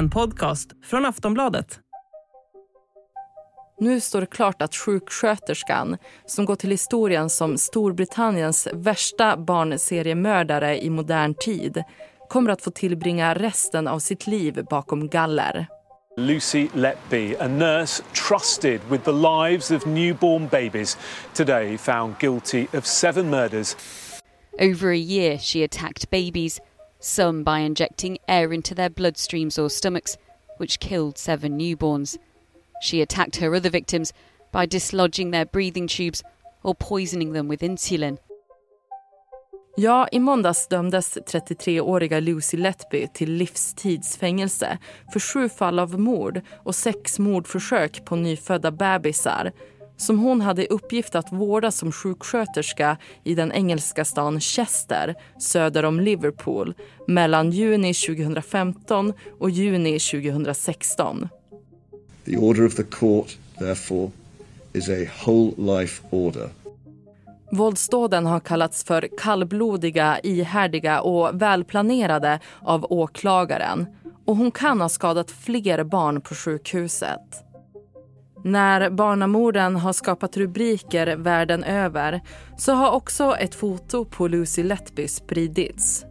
en podcast från Aftonbladet. Nu står det klart att sjuksköterskan, som går till historien som Storbritanniens värsta barnseriemördare i modern tid, kommer att få tillbringa resten av sitt liv bakom galler. Lucy Letby, a nurse trusted with the lives of newborn babies, today found guilty of seven murders. Over a year, she attacked babies, some by injecting air into their bloodstreams or stomachs, which killed seven newborns. She attacked her other victims by dislodging their breathing tubes or poisoning them with insulin. Ja, i måndags dömdes 33-åriga Lucy Letby till livstidsfängelse för sju fall av mord och sex mordförsök på nyfödda bebisar som hon hade i uppgift att vårda som sjuksköterska i den engelska stan Chester söder om Liverpool mellan juni 2015 och juni 2016. The order of the court, therefore, is a whole life order. Våldsdåden har kallats för kallblodiga, ihärdiga och välplanerade av åklagaren. Och hon kan ha skadat fler barn på sjukhuset. När barnamorden har skapat rubriker världen över så har också ett foto på Lucy Letby spridits.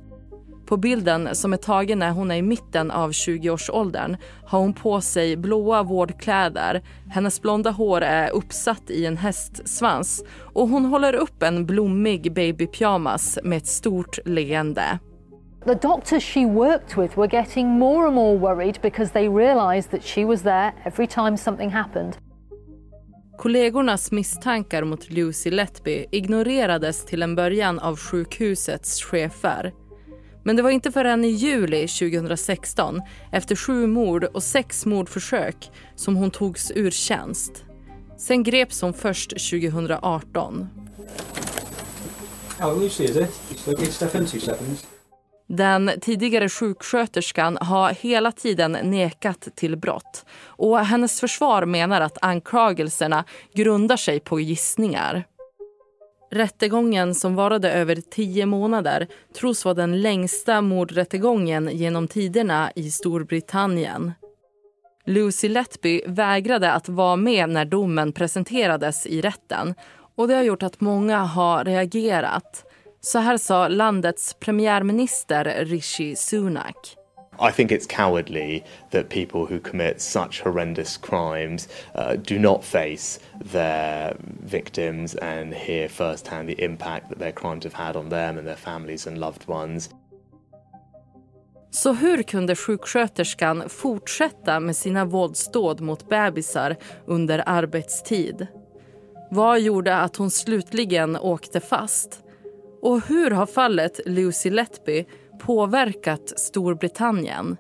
På bilden, som är tagen när hon är i mitten av 20-årsåldern har hon på sig blåa vårdkläder. Hennes blonda hår är uppsatt i en hästsvans och hon håller upp en blommig babypyjamas med ett stort leende. The doctors she worked with were getting more and more worried because they realized that she was there every time something happened. Kollegornas misstankar mot Lucy Letby ignorerades till en början av sjukhusets chefer. Men det var inte förrän i juli 2016, efter sju mord och sex mordförsök, som hon togs ur tjänst. Sen greps hon först 2018. Oh, Lucy, is it? It's. Den tidigare sjuksköterskan har hela tiden nekat till brott. Och hennes försvar menar att anklagelserna grundar sig på gissningar. Rättegången som varade över tio månader tros vara den längsta mordrättegången genom tiderna i Storbritannien. Lucy Letby vägrade att vara med när domen presenterades i rätten och det har gjort att många har reagerat. Så här sa landets premiärminister Rishi Sunak. I think it's cowardly that people who commit such horrendous crimes uh, do not face their victims and hear firsthand the impact that their crimes have had on them and their families and loved ones. Så hur kunde sjuksköterskan fortsätta med sina våldsdåd mot bebisar under arbetstid? Vad gjorde att hon slutligen åkte fast? Och hur har fallet Lucy Letby påverkat Storbritannien?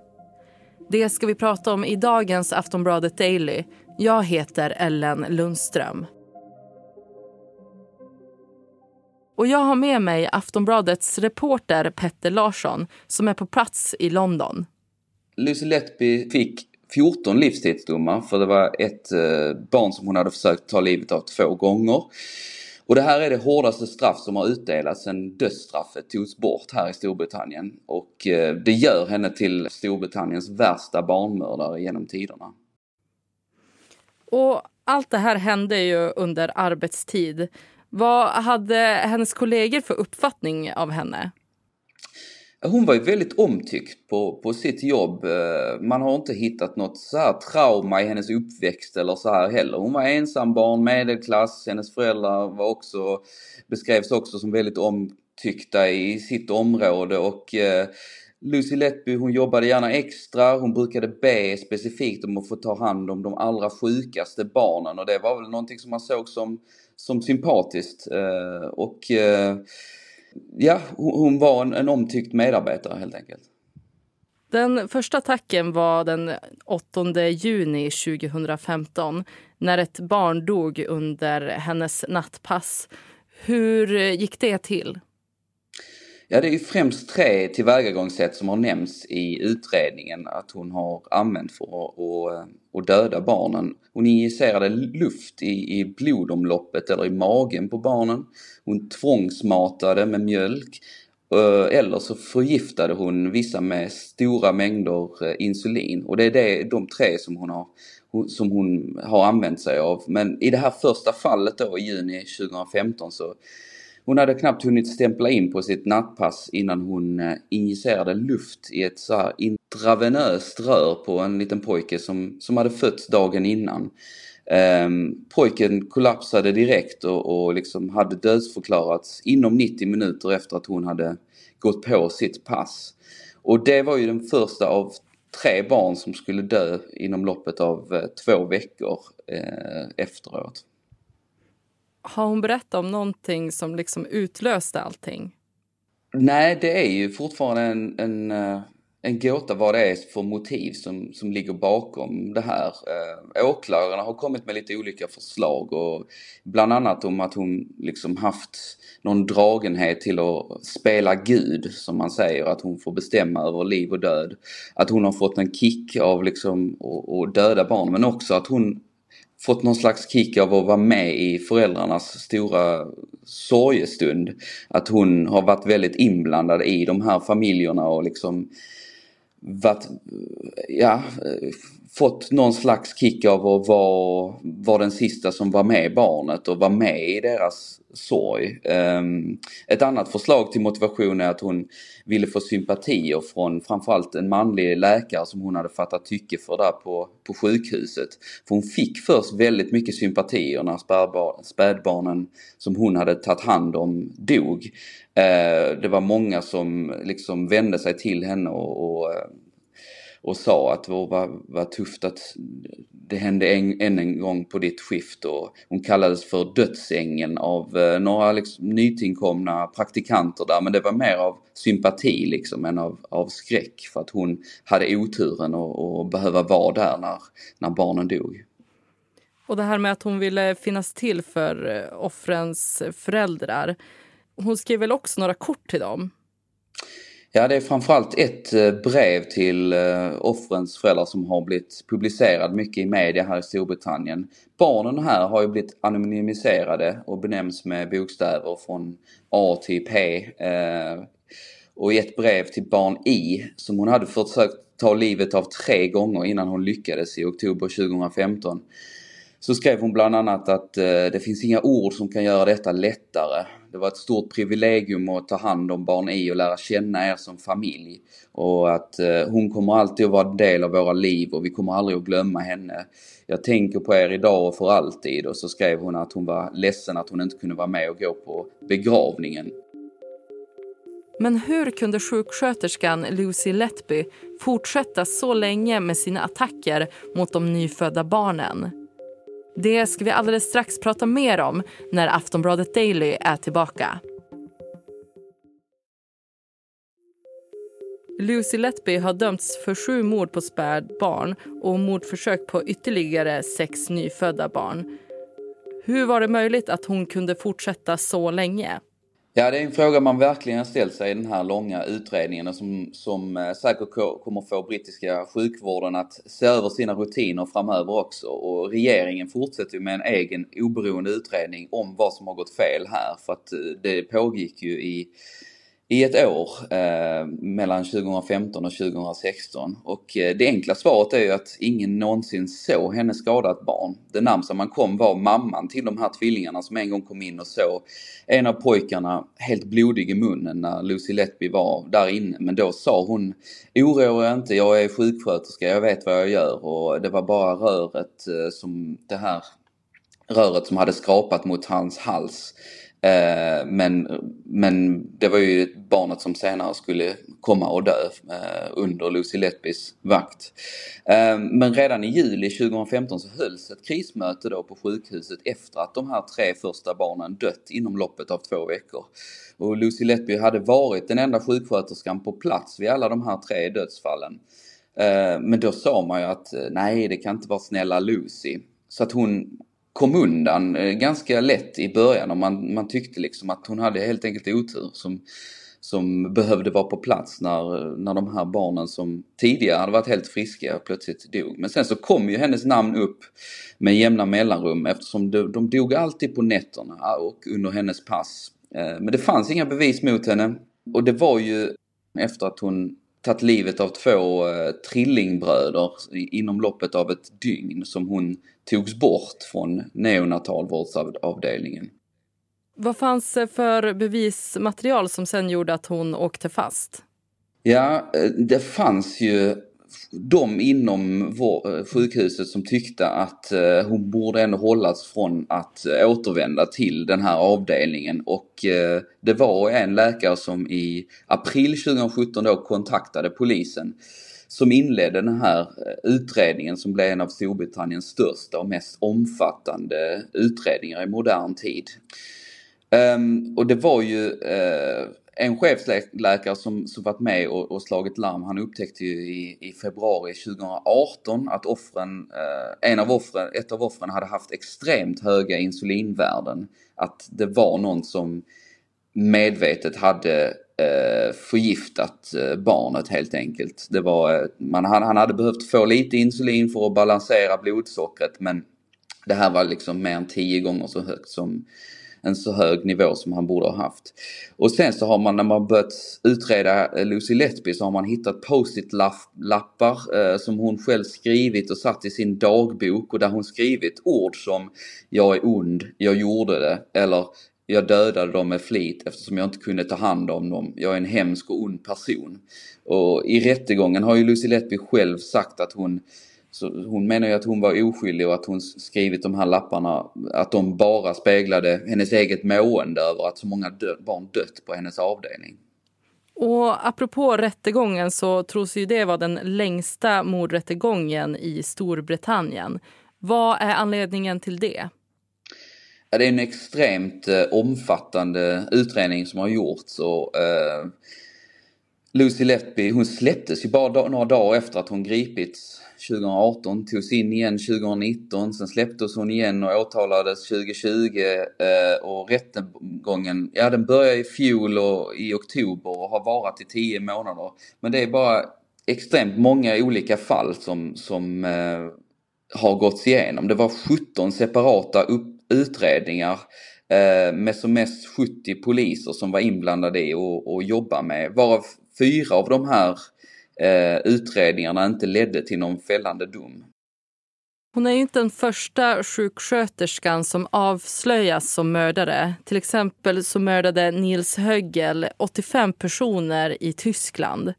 Det ska vi prata om i dagens Aftonbladet Daily. Jag heter Ellen Lundström. Och jag har med mig Aftonbladets reporter Petter Larsson som är på plats i London. Lucy Letby fick 14 livstidsdomar för det var ett eh, barn som hon hade försökt ta livet av två gånger. Och det här är det hårdaste straff som har utdelats sedan dödsstraffet togs bort här i Storbritannien. Och eh, det gör henne till Storbritanniens värsta barnmördare genom tiderna. Och allt det här hände ju under arbetstid. Vad hade hennes kollegor för uppfattning av henne? Hon var ju väldigt omtyckt på, på sitt jobb. Eh, man har inte hittat något så här trauma i hennes uppväxt eller så här heller. Hon var ensambarn, medelklass, hennes föräldrar var också, beskrevs också som väldigt omtyckta i sitt område och eh, Lucy Letby hon jobbade gärna extra, hon brukade be specifikt om att få ta hand om de allra sjukaste barnen och det var väl någonting som man såg som, som sympatiskt. Eh, och eh, ja, hon var en, en omtyckt medarbetare helt enkelt. Den första attacken var den 8 juni 2015 när ett barn dog under hennes nattpass. Hur gick det till? Ja, det är ju främst tre tillvägagångssätt som har nämnts i utredningen att hon har använt för att, att döda barnen. Hon injicerade luft i, i blodomloppet eller i magen på barnen. Hon tvångsmatade med mjölk eh, eller så förgiftade hon vissa med stora mängder eh, insulin och det är det, de tre som hon har som hon har använt sig av. Men i det här första fallet då i juni 2015 så hon hade knappt hunnit stämpla in på sitt nattpass innan hon eh, injicerade luft i ett så här intravenöst rör på en liten pojke som, som hade fötts dagen innan. Um, pojken kollapsade direkt och, och liksom hade dödsförklarats inom 90 minuter efter att hon hade gått på sitt pass. Och det var ju den första av tre barn som skulle dö inom loppet av eh, två veckor eh, efteråt. Har hon berättat om någonting som liksom utlöste allting? Nej, det är ju fortfarande en, en, eh, en gåta vad det är för motiv som, som ligger bakom det här. Eh, åklagarna har kommit med lite olika förslag och bland annat om att hon liksom haft någon dragenhet till att spela Gud, som man säger, att hon får bestämma över liv och död. Att hon har fått en kick av liksom att döda barn, men också att hon fått någon slags kick av att vara med i föräldrarnas stora sorgestund. Att hon har varit väldigt inblandad i de här familjerna och liksom varit, ja, fått någon slags kick av att vara, vara den sista som var med barnet och var med i deras sorg. Um, ett annat förslag till motivation är att hon ville få sympatier från framförallt en manlig läkare som hon hade fattat tycke för där på, på sjukhuset. För hon fick först väldigt mycket sympatier när spädbar, spädbarnen som hon hade tagit hand om dog. Uh, det var många som liksom vände sig till henne och, och ehm, och sa att det var, var tufft att det hände en, än en gång på ditt skift och hon kallades för dödsängeln av eh, några liksom, nytillkomna praktikanter där men det var mer av sympati liksom än av, av skräck för att hon hade oturen att behöva vara där när, när barnen dog. Och det här med att hon ville finnas till för eh, offrens föräldrar. Hon skrev väl också några kort till dem? Ja, det är framförallt ett eh, brev till eh, offrens föräldrar som har blivit publicerad mycket i media här i Storbritannien. Barnen här har ju blivit anonymiserade och benämns med bokstäver från A till P. Eh, och i ett brev till barn I, som hon hade försökt ta livet av tre gånger innan hon lyckades i oktober 2015, så skrev hon bland annat att det finns inga ord som kan göra detta lättare. Det var ett stort privilegium att ta hand om barn i och lära känna er som familj. Och att eh, hon kommer alltid att vara en del av våra liv och vi kommer aldrig att glömma henne. Jag tänker på er idag och för alltid. Och så skrev hon att hon var ledsen att hon inte kunde vara med och gå på begravningen. Men hur kunde sjuksköterskan Lucy Letby fortsätta så länge med sina attacker mot de nyfödda barnen? Det ska vi alldeles strax prata mer om när Aftonbladet Daily är tillbaka. Lucy Letby har dömts för sju mord på spädbarn och mordförsök på ytterligare sex nyfödda barn. Hur var det möjligt att hon kunde fortsätta så länge? Ja, det är en fråga man verkligen ställt sig i den här långa utredningen och som, som eh, säkert kommer få brittiska sjukvården att se över sina rutiner framöver också. Och regeringen fortsätter med en egen oberoende utredning om vad som har gått fel här. För att eh, det pågick ju i i ett år eh, mellan 2015 och 2016. Och eh, det enkla svaret är ju att ingen någonsin såg henne skada ett barn. Det närmsta man kom var mamman till de här tvillingarna som en gång kom in och såg en av pojkarna helt blodig i munnen när Lucy Letby var där inne. Men då sa hon oroa er inte, jag är sjuksköterska, jag vet vad jag gör och det var bara röret eh, som det här röret som hade skrapat mot hans hals Eh, men, men det var ju barnet som senare skulle komma och dö eh, under Lucy Letbys vakt. Eh, men redan i juli 2015 så hölls ett krismöte då på sjukhuset efter att de här tre första barnen dött inom loppet av två veckor. Och Lucy Letby hade varit den enda sjuksköterskan på plats vid alla de här tre dödsfallen. Eh, men då sa man ju att eh, nej, det kan inte vara snälla Lucy. Så att hon kom undan eh, ganska lätt i början och man, man tyckte liksom att hon hade helt enkelt otur som, som behövde vara på plats när, när de här barnen som tidigare hade varit helt friska plötsligt dog. Men sen så kom ju hennes namn upp med jämna mellanrum eftersom de, de dog alltid på nätterna och under hennes pass. Eh, men det fanns inga bevis mot henne. Och det var ju efter att hon tagit livet av två eh, trillingbröder inom loppet av ett dygn som hon togs bort från neonatalvårdsavdelningen. Vad fanns det för bevismaterial som sen gjorde att hon åkte fast? Ja, eh, det fanns ju de inom vår, eh, sjukhuset som tyckte att eh, hon borde ändå hållas från att eh, återvända till den här avdelningen och eh, det var en läkare som i april 2017 då kontaktade polisen som inledde den här eh, utredningen som blev en av Storbritanniens största och mest omfattande utredningar i modern tid. Um, och det var ju uh, en chefsläkare som, som varit med och, och slagit larm, han upptäckte ju i, i februari 2018 att offren, eh, en av offren, ett av offren hade haft extremt höga insulinvärden. Att det var någon som medvetet hade eh, förgiftat eh, barnet helt enkelt. Det var, eh, man, han, han hade behövt få lite insulin för att balansera blodsockret men det här var liksom mer än tio gånger så högt som en så hög nivå som han borde ha haft. Och sen så har man när man börjat utreda Lucy Letby så har man hittat post-it lappar eh, som hon själv skrivit och satt i sin dagbok och där hon skrivit ord som jag är ond, jag gjorde det eller jag dödade dem med flit eftersom jag inte kunde ta hand om dem. Jag är en hemsk och ond person. Och i rättegången har ju Lucy Letby själv sagt att hon så hon menar ju att hon var oskyldig och att hon skrivit de här lapparna, att de bara speglade hennes eget mående över att så många dö barn dött på hennes avdelning. Och apropå rättegången så tros ju det vara den längsta mordrättegången i Storbritannien. Vad är anledningen till det? Ja, det är en extremt eh, omfattande utredning som har gjorts och eh, Lucy Letby hon släpptes ju bara några dagar efter att hon gripits 2018, togs in igen 2019, sen släpptes hon igen och åtalades 2020 eh, och rättegången, ja den började i fjol och i oktober och har varat i 10 månader. Men det är bara extremt många olika fall som, som eh, har gåtts igenom. Det var 17 separata upp, utredningar eh, med som mest 70 poliser som var inblandade i och, och jobba med, varav fyra av de här eh, Eh, utredningarna inte ledde till någon fällande dom. Hon är ju inte den första sjuksköterskan som avslöjas som mördare. Till exempel så mördade Nils Höggel 85 personer i Tyskland.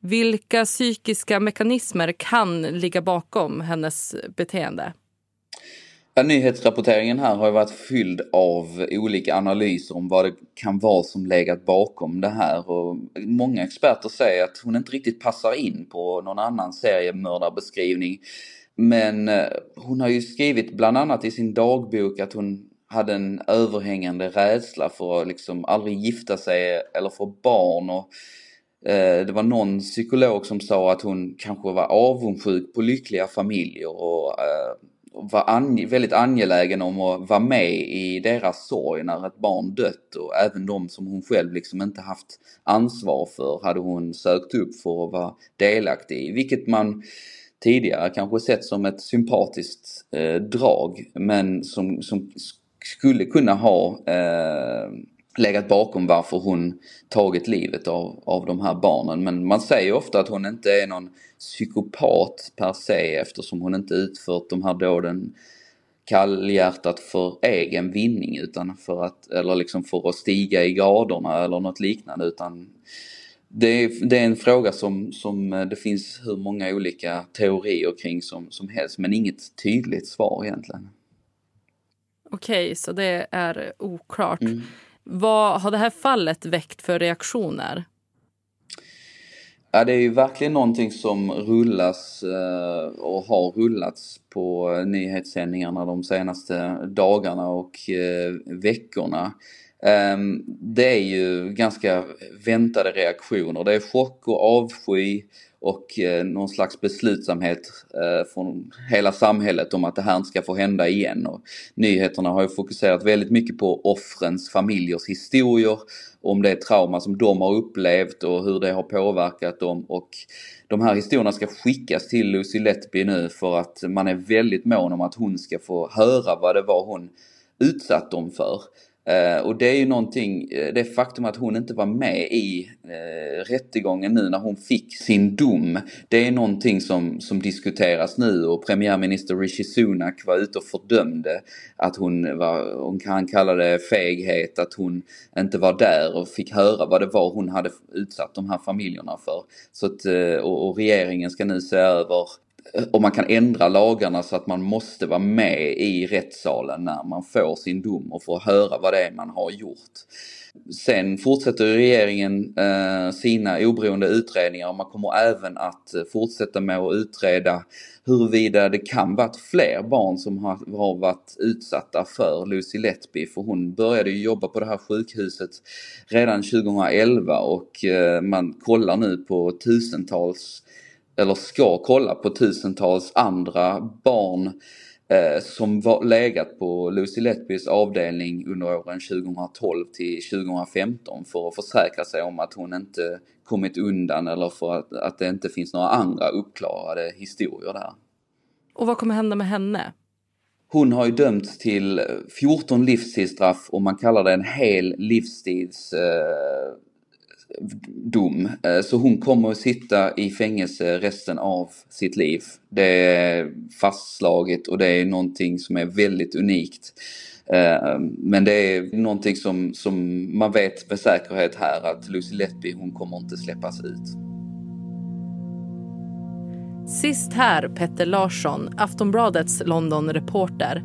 Vilka psykiska mekanismer kan ligga bakom hennes beteende? Ja, nyhetsrapporteringen här har ju varit fylld av olika analyser om vad det kan vara som legat bakom det här och många experter säger att hon inte riktigt passar in på någon annan seriemördarbeskrivning. Men eh, hon har ju skrivit bland annat i sin dagbok att hon hade en överhängande rädsla för att liksom aldrig gifta sig eller få barn och eh, det var någon psykolog som sa att hon kanske var avundsjuk på lyckliga familjer och eh, var ange, väldigt angelägen om att vara med i deras sorg när ett barn dött och även de som hon själv liksom inte haft ansvar för hade hon sökt upp för att vara delaktig i, vilket man tidigare kanske sett som ett sympatiskt eh, drag men som, som skulle kunna ha eh, legat bakom varför hon tagit livet av, av de här barnen. Men man säger ofta att hon inte är någon psykopat per se eftersom hon inte utfört de här dåden kallhjärtat för egen vinning utan för att, eller liksom för att stiga i graderna eller något liknande utan det är, det är en fråga som, som det finns hur många olika teorier kring som, som helst men inget tydligt svar egentligen. Okej, okay, så det är oklart. Mm. Vad har det här fallet väckt för reaktioner? Ja, det är ju verkligen någonting som rullas eh, och har rullats på eh, nyhetssändningarna de senaste dagarna och eh, veckorna. Ehm, det är ju ganska väntade reaktioner. Det är chock och avsky och eh, någon slags beslutsamhet eh, från hela samhället om att det här inte ska få hända igen. Och nyheterna har ju fokuserat väldigt mycket på offrens familjers historier om det trauma som de har upplevt och hur det har påverkat dem och de här historierna ska skickas till Lucy Letby nu för att man är väldigt mån om att hon ska få höra vad det var hon utsatt dem för. Eh, och det är ju någonting, eh, det faktum att hon inte var med i eh, rättegången nu när hon fick sin dom. Det är någonting som, som diskuteras nu och premiärminister Rishi Sunak var ute och fördömde att hon var, hon kan kalla det feghet, att hon inte var där och fick höra vad det var hon hade utsatt de här familjerna för. Så att, eh, och, och regeringen ska nu se över Eh, om man kan ändra lagarna så att man måste vara med i rättssalen när man får sin dom och får höra vad det är man har gjort. Sen fortsätter regeringen eh, sina oberoende utredningar och man kommer även att eh, fortsätta med att utreda huruvida det kan varit fler barn som har, varit utsatta för Lucy Letby för hon började ju jobba på det här sjukhuset redan 2011 och man kollar nu på tusentals eller ska kolla på tusentals andra barn eh, som var legat på Lucy Letbys avdelning under åren 2012 till 2015 för att försäkra sig om att hon inte kommit undan eller för att, att det inte finns några andra uppklarade historier där. Och vad kommer hända med henne? Hon har ju dömts till 14 livstidsstraff och man kallar det en hel livstids eh, dom. Eh, så hon kommer att sitta i fängelse resten av sitt liv. Det är fastslaget och det är någonting som är väldigt unikt. Eh, men det är någonting som, som man vet med säkerhet här att Lucy Letby hon kommer inte släppas ut. Sist här Petter Larsson, Aftonbladets London-reporter.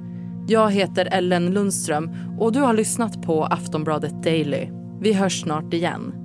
Jag heter Ellen Lundström och du har lyssnat på Aftonbladet Daily. Vi hörs snart igen.